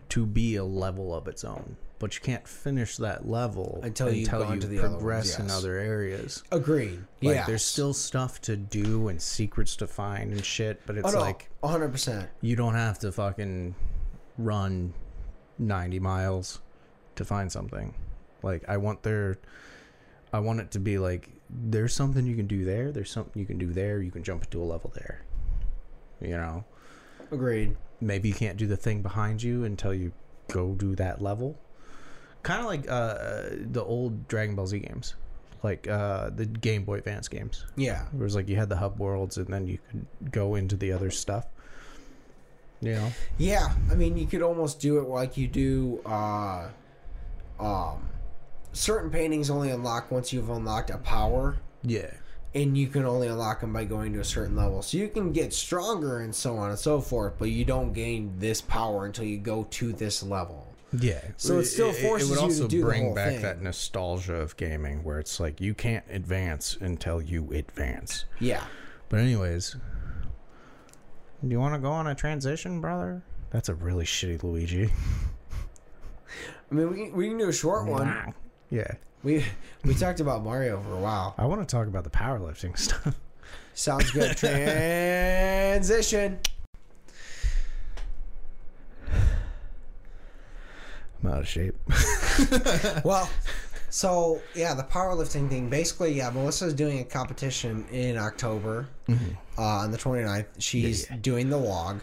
to be a level of its own. But you can't finish that level Until you've gone to the other ones, progress in other areas. agreed. Like yeah. there's still stuff to do and secrets to find and shit, but it's oh, no, like 100%. you don't have to fucking run 90 miles to find something. Like I want there I want it to be like there's something you can do there, there's something you can do there, you can jump into a level there. You know, Agreed. maybe you can't do the thing behind you until you go do that level. Kind of like uh, the old Dragon Ball Z games, like uh, the Game Boy Advance games. Yeah. It was like you had the hub worlds and then you could go into the other stuff. You know? Yeah, I mean, you could almost do it like you do. Uh, um, certain paintings only unlock once you've unlocked a power, Yeah. and you can only unlock them by going to a certain level. So you can get stronger and so on and so forth, but you don't gain this power until you go to this level. Yeah. So it still forces would you to also do bring back thing. that nostalgia of gaming where it's like you can't advance until you advance. Yeah. But anyways, do you want to go on a transition, brother? That's a really shitty Luigi. I mean, we can, we can do a short one. Yeah. We we talked about Mario for a while. I want to talk about the powerlifting stuff. Sounds good. Transition. I'm out of shape. well, so yeah, the powerlifting thing. Basically, yeah, Melissa's doing a competition in October uh, on the 29th. She's Mm-hmm. Yeah, yeah. doing the log.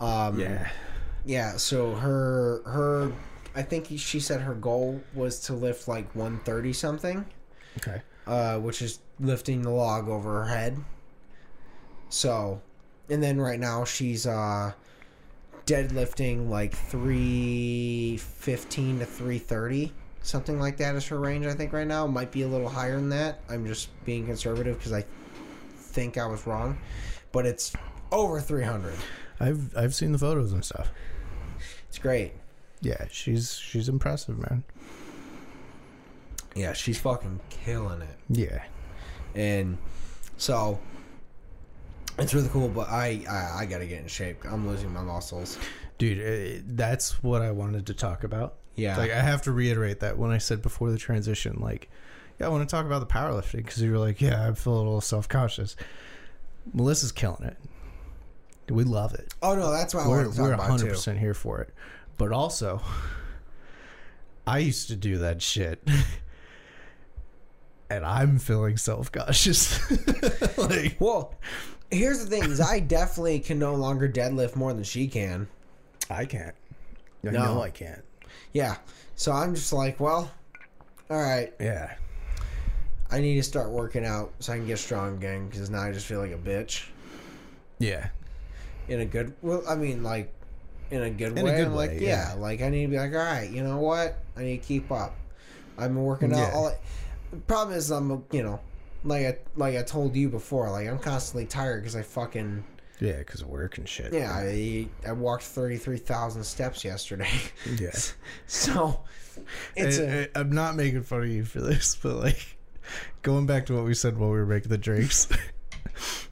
Um, Yeah. yeah. So her her, I think she said her goal was to lift like 130 something, Okay. uh, which is lifting the log over her head. So, and then right now she's uh deadlifting like 315 to 330 something like that is her range i think right now might be a little higher than that i'm just being conservative because i think i was wrong but it's over 300 I've I've seen the photos and stuff. it's great Yeah, she's she's impressive, man. yeah she's fucking killing it Yeah. and so it's really cool but i i, I gotta get in shape i'm losing my muscles Dude, uh, that's what I wanted to talk about. yeah Like I have to reiterate that when I said before the transition, like, yeah, I want to talk about the powerlifting because you were like, yeah, I feel a little self conscious. Melissa's killing it. We love it. oh no that's why we're want to talk we're about hundred too percent here for it. But also, I used to do that shit, and I'm feeling self conscious. like, well here's the thing is i definitely can no longer deadlift more than she can I can't. I No. I can't. Yeah. So I'm just like, well, all right. Yeah. I need to start working out so I can get strong again because now I just feel like a bitch Yeah. in a good. Well, I mean, like in a good In a way. good I'm like, way, yeah. yeah. Like I need to be like, all right. You know what? I need to keep up. I've been working out. Yeah. All the problem is, I'm you know, like I like I told you before, like I'm constantly tired because I fucking Yeah, because of work and shit. Yeah, I, I walked thirty three thousand steps yesterday. Yeah. so it's a, I, am not making fun of you for this, but like going back to what we said while we were making the drinks,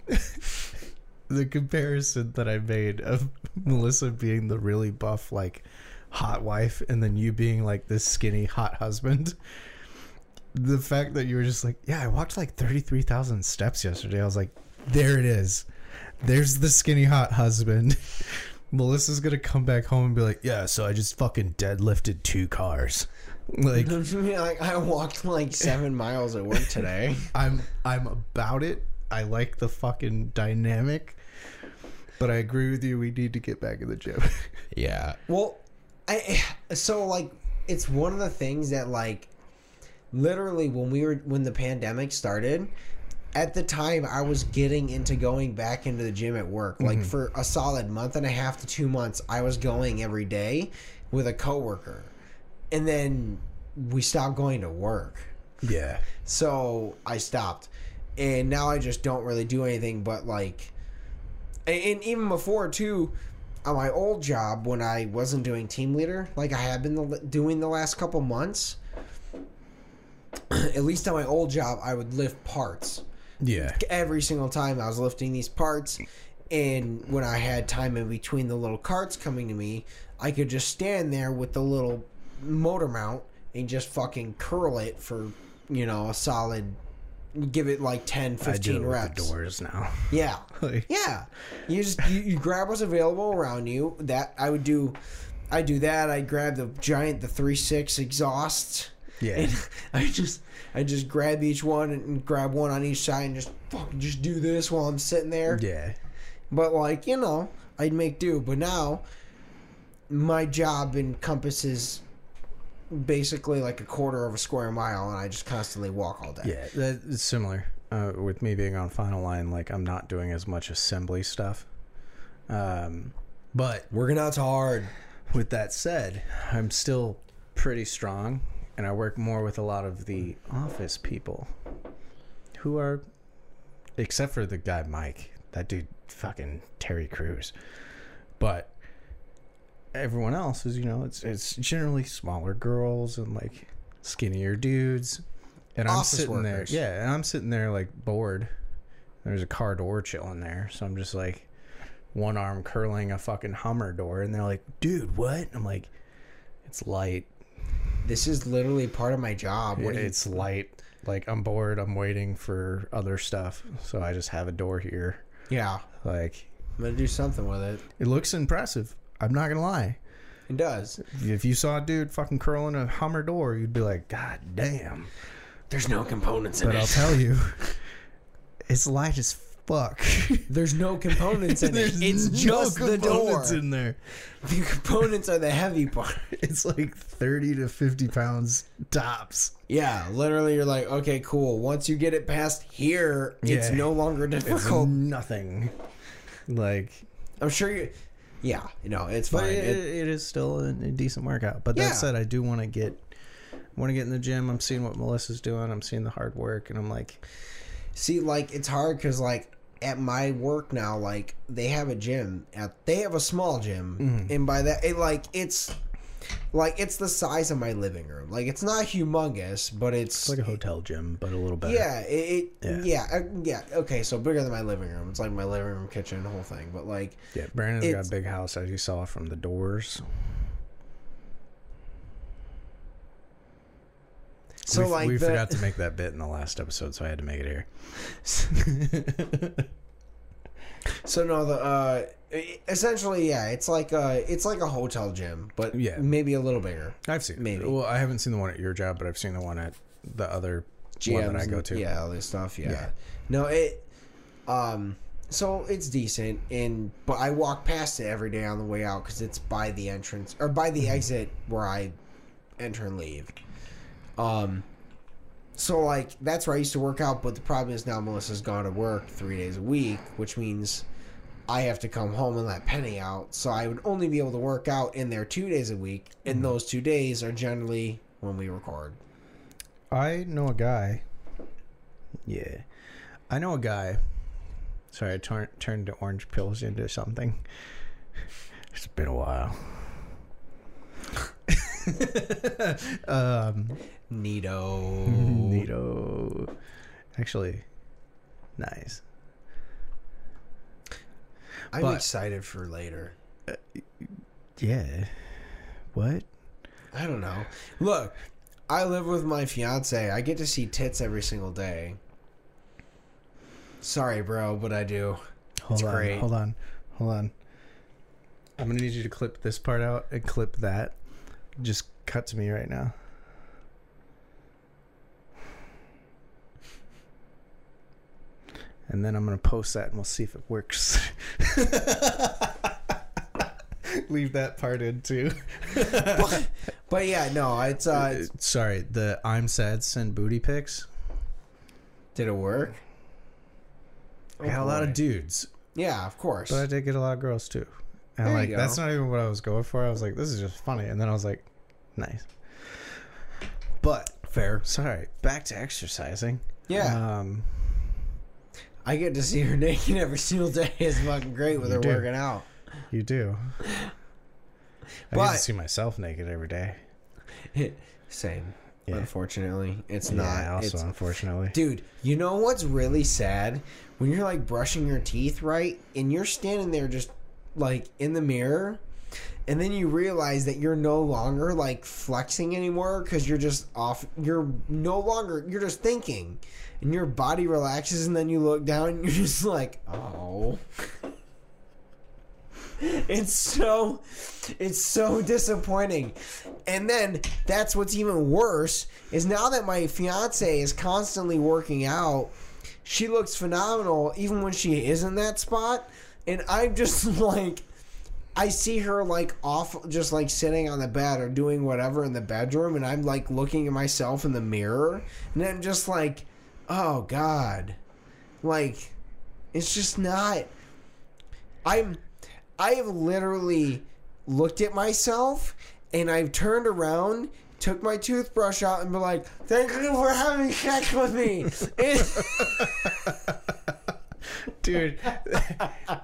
the comparison that I made of Melissa being the really buff, like hot wife, and then you being like this skinny hot husband. The fact that you were just like, yeah, I walked like thirty three thousand steps yesterday. I was like, there it is. There's the skinny hot husband. Melissa's gonna come back home and be like, "Yeah, so I just fucking deadlifted two cars." Like like I walked like seven miles at work today. I'm I'm about it. I like the fucking dynamic, but I agree with you. We need to get back in the gym. Yeah. Well, I so like it's one of the things that like literally when we were when the pandemic started, at the time I was getting into going back into the gym at work. Like mm-hmm. for a solid month and a half to 2 months, I was going every day with a coworker. And then we stopped going to work. yeah, So I stopped. And now I just don't really do anything but like and, and even before too on my old job when I wasn't doing team leader like I have been the, doing the last couple months at least on my old job I would lift parts. Yeah, every single time I was lifting these parts and when I had time in between the little carts coming to me I could just stand there with the little motor mount and just fucking curl it for you know a solid give it like 10 I do 15 it with reps. the doors now. yeah. Like, yeah. You just you, you grab what's available around you. That i would do i do that. I grab the giant the three six exhaust yeah, and i just i just grab each one and grab one on each side and just fucking just do this while i'm sitting there yeah, but like you know i'd make do but now my job encompasses basically like a quarter of a square mile and i just constantly walk all day yeah. That's similar uh, with me being on final line. Like I'm not doing as much assembly stuff. Um, but working out's hard with that said, I'm still pretty strong, and I work more with a lot of the office people who are, except for the guy Mike, that dude, fucking Terry Crews. But everyone else is, you know, it's it's generally smaller girls and like skinnier dudes, and I'm Office sitting workers. there, yeah, and I'm sitting there like bored. There's a car door chilling there, so I'm just like one arm curling a fucking Hummer door, and they're like, "Dude, what?" I'm like, "It's light. This is literally part of my job what you it's light. Like I'm bored. I'm waiting for other stuff, so I just have a door here. yeah Like i'm gonna do something with it it looks impressive. I'm not gonna lie. it does If you saw a dude fucking curling a Hummer door, you'd be like, "God damn!" there's no components in it. But I'll tell you, it's light as fuck. there's no components in it There's it's no just the door components in there. the components are the heavy part It's like thirty to fifty pounds tops. yeah literally you're like okay cool once you get it past here it's Yeah. no longer It's difficult nothing. Like, i'm sure you yeah you know it's but fine it, It- it is still a, a decent workout. But Yeah. that said, I do want to get want to get in the gym. I'm seeing what Melissa's doing. I'm seeing the hard work, and I'm like, See, like it's hard because like at my work now, like they have a gym. At they have a small gym, Mm-hmm. and by that, it like it's like it's the size of my living room. Like it's not humongous, but it's, it's like a hotel gym, but a little better. yeah, it, it Yeah. yeah uh, yeah okay. So bigger than my living room. It's like my living room, kitchen, whole thing. But like Yeah, Brandon's got a big house, as you saw from the doors. So we, like we the, forgot to make that bit in the last episode, so I had to make it here. so no the uh essentially yeah it's like a it's like a hotel gym, but Yeah. maybe a little bigger. I've seen Maybe. Well, I haven't seen the one at your job, but I've seen the one at the other one that I go to. Yeah, all this stuff. Yeah. Yeah. No, it. Um. So it's decent, and but I walk past it every day on the way out because it's by the entrance or by Mm-hmm. the exit where I enter and leave. Um. So like that's where I used to work out, but the problem is now Melissa's gone to work three days a week, which means I have to come home and let Penny out. So I would only be able to work out in there two days a week, and Mm-hmm. those two days are generally when we record. I know a guy. Yeah, I know a guy Sorry, I tur- turned the orange pills into something. It's been a while. um, Neato. Neato. Actually, nice. I'm But- excited for later. Yeah. What? I don't know. Look, I live with my fiance. I get to see tits every single day. Sorry, bro, but I do. Hold It's on. great. Hold on. Hold on. I'm gonna need you to clip this part out and clip that. Just cut to me right now. And then I'm gonna post that and we'll see if it works. Leave that part in too. but, but yeah, no, it's uh, it's- Sorry, the I'm sad send booty pics. did it work? I got a lot of dudes, Yeah, of course. but I did get a lot of girls too. And There like that's not even what I was going for. I was like, this is just funny, and then I was like, nice. But Fair. sorry, back to exercising. Yeah, Um, I get to see her naked every single day. It's fucking great with her do. working out. you do. I get to see myself naked every day. Same. Yeah. Unfortunately, it's Yeah, not. also it's, unfortunately. Dude, you know what's really sad? When you're like brushing your teeth, right? And you're standing there just like in the mirror, and then you realize that you're no longer like flexing anymore because you're just off. You're no longer, you're just thinking. And your body relaxes, and then you look down and you're just like, oh. It's so it's so disappointing. And then that's what's even worse is now that my fiance is constantly working out, she looks phenomenal even when she is in that spot. And I'm just like I see her like off just like sitting on the bed or doing whatever in the bedroom and I'm like looking at myself in the mirror and I'm just like, oh God. Like it's just not I'm I have literally looked at myself and I've turned around, took my toothbrush out, and been like, "Thank you for having sex with me." Dude,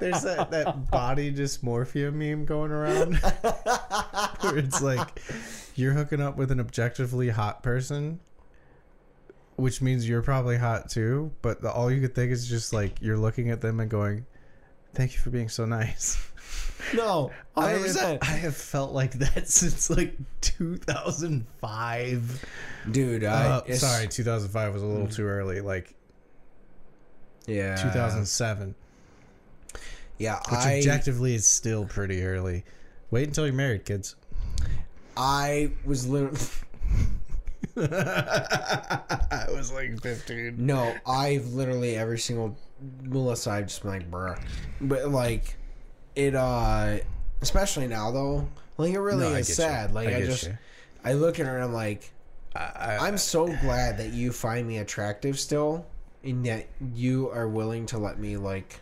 there's that, that body dysmorphia meme going around where it's like you're hooking up with an objectively hot person, which means you're probably hot too, but the, all you could think is just like you're looking at them and going, Thank you for being so nice. no, I hundred have, I have felt like that since like 2005. dude. I Uh, sorry, 2005 was a little too early. Like yeah, 2007. Yeah, Which I objectively is still pretty early. Wait until you're married, kids. I was literally I was like 15. no. I've literally every single Melissa. I've just been like, bruh, but like it. uh Especially now though, like it really No, is sad. you. Like I I, just. you. I look at her and I'm like, I, I, I'm so glad that you find me attractive still, and yet you are willing to let me like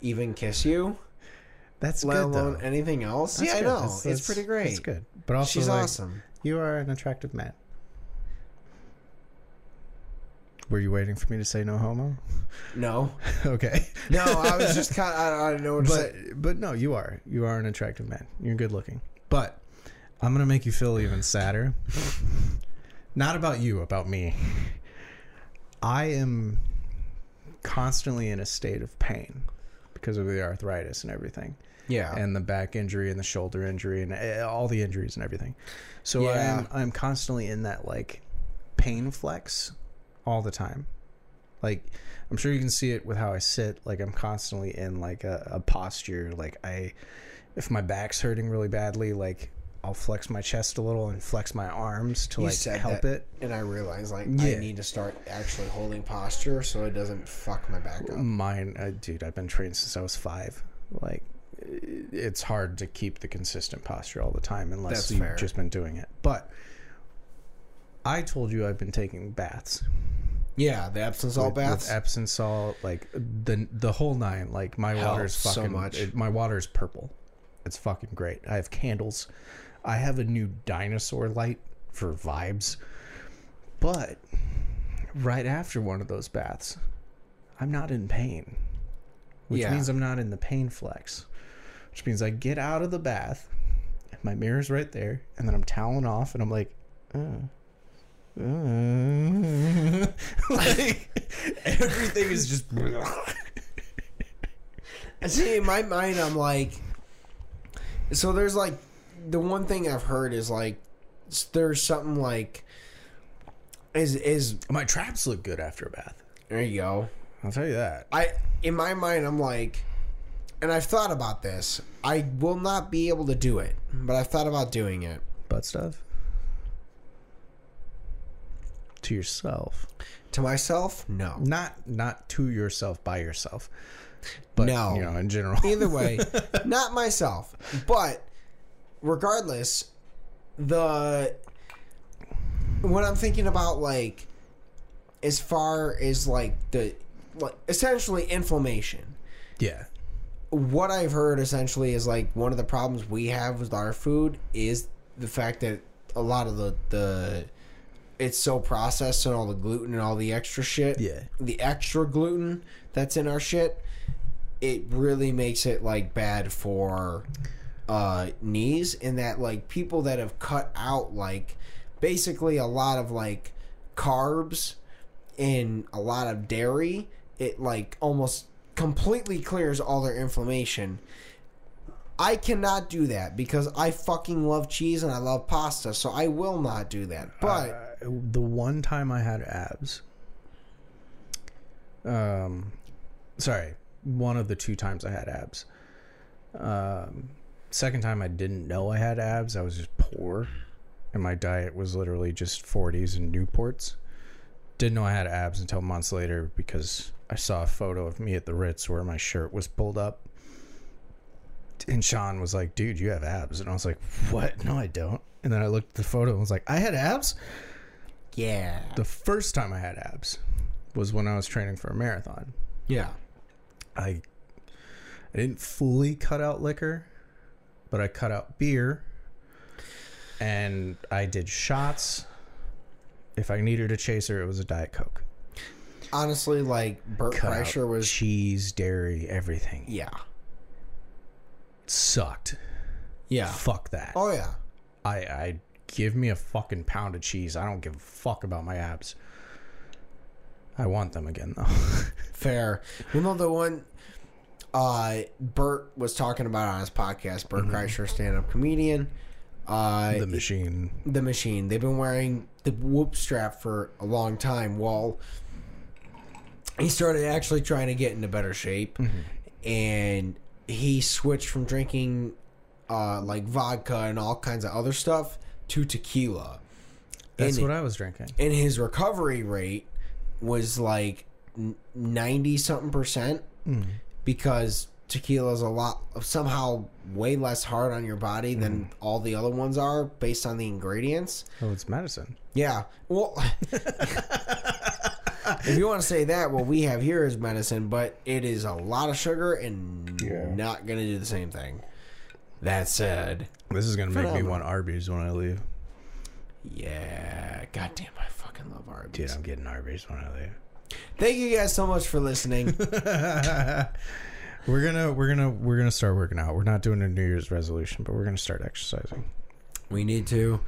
even kiss you, that's let good alone though. anything else. That's yeah, I know That's- it's pretty great. That's good. But also, She's like, awesome. You are an attractive man. Were you waiting for me to say no homo? No, okay. no, I was just kind. Of, I, I don't know what to but say. but no, you are. You are an attractive man. You're good looking. But I'm gonna make you feel even sadder. Not about you, about me. I am constantly in a state of pain because of the arthritis and everything, Yeah, and the back injury and the shoulder injury and eh, all the injuries and everything. So Yeah. I'm I'm constantly in that like pain flex all the time. Like I'm sure you can see it with how I sit. Like I'm constantly in like a, a posture. Like I, if my back's hurting really badly, like I'll flex my chest a little and flex my arms to You like help that. it. and I realized like Yeah. I need to start actually holding posture so it doesn't fuck my back up. Mine, uh, dude, I've been trained since I was five. Like it's hard to keep the consistent posture all the time unless That's you've fair. just been doing it. But I told you I've been taking baths. Yeah, the Epsom salt with, baths. with Epsom salt, like the the whole nine. Like my Helps water's so fucking much. it- my water's purple. It's fucking great. I have candles. I have a new dinosaur light for vibes. But right after one of those baths, I'm not in pain. which Yeah. means I'm not in the pain flex, which means I get out of the bath, and my mirror's right there, and then I'm toweling off, and I'm like, oh. uh." like everything is just I See, in my mind, I'm like, so there's like, the one thing I've heard is like, there's something like, is is my traps look good after a bath. there you go. I'll tell you that. I in my mind, I'm like, and I've thought about this. I will not be able to do it, but I've thought about doing it. Butt stuff to yourself, To myself, no. not not to yourself by yourself, but No. you know in general. Either way, not myself. But regardless, the when I'm thinking about like as far as like the like essentially inflammation. yeah, What I've heard essentially is like one of the problems we have with our food is the fact that a lot of the the it's so processed and all the gluten and all the extra shit. Yeah. The extra gluten that's in our shit, it really makes it like bad for uh knees and that like people that have cut out like basically a lot of like carbs and a lot of dairy, it like almost completely clears all their inflammation. I cannot do that because I fucking love cheese and I love pasta, so I will not do that. But Uh, the one time I had abs, um, sorry, one of the two times I had abs. Um, second time I didn't know I had abs. I was just poor, and my diet was literally just 40s and Newports. Didn't know I had abs until months later because I saw a photo of me at the Ritz where my shirt was pulled up. And Sean was like, dude, you have abs. And I was like, what? No, I don't. And then I looked at the photo and was like, I had abs? yeah. The first time I had abs was when I was training for a marathon. Yeah. I I didn't fully cut out liquor, but I cut out beer and I did shots. If I needed a chaser, it was a Diet Coke. Honestly, like Cut out Kreischer was cheese, dairy, everything. Yeah. Sucked. Yeah. Fuck that. Oh yeah. I I give me a fucking pound of cheese. I don't give a fuck about my abs. I want them again though. Fair. You know the one uh Bert was talking about on his podcast, Bert Kreischer, stand up comedian. Uh the machine. the machine. They've been wearing the whoop strap for a long time. Well, he started actually trying to get into better shape, and he switched from drinking uh, like vodka and all kinds of other stuff to tequila. That's and, what I was drinking. and his recovery rate was like ninety something percent because tequila is a lot somehow way less hard on your body than hmm. all the other ones are based on the ingredients. Oh, it's medicine. Yeah. Well, if you want to say that, what we have here is medicine, but it is a lot of sugar and Yeah. not going to do the same thing. That said, This is gonna make me want Arby's when I leave. yeah, goddamn, I fucking love Arby's. Dude, I'm getting Arby's when I leave. Thank you guys so much for listening. We're gonna we're gonna we're gonna start working out. We're not doing a New Year's resolution, but we're gonna start exercising. we need to.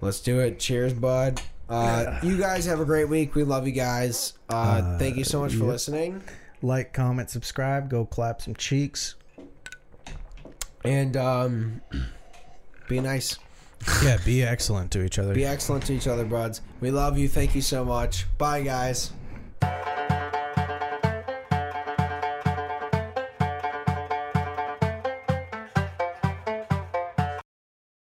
Let's do it. Cheers, bud. Uh, you guys have a great week. We love you guys. Uh, Uh, thank you so much for yep. listening. Like, comment, subscribe. Go clap some cheeks. And um, be nice. Yeah, be excellent to each other. Be excellent to each other, buds. We love you. Thank you so much. Bye, guys. Bye.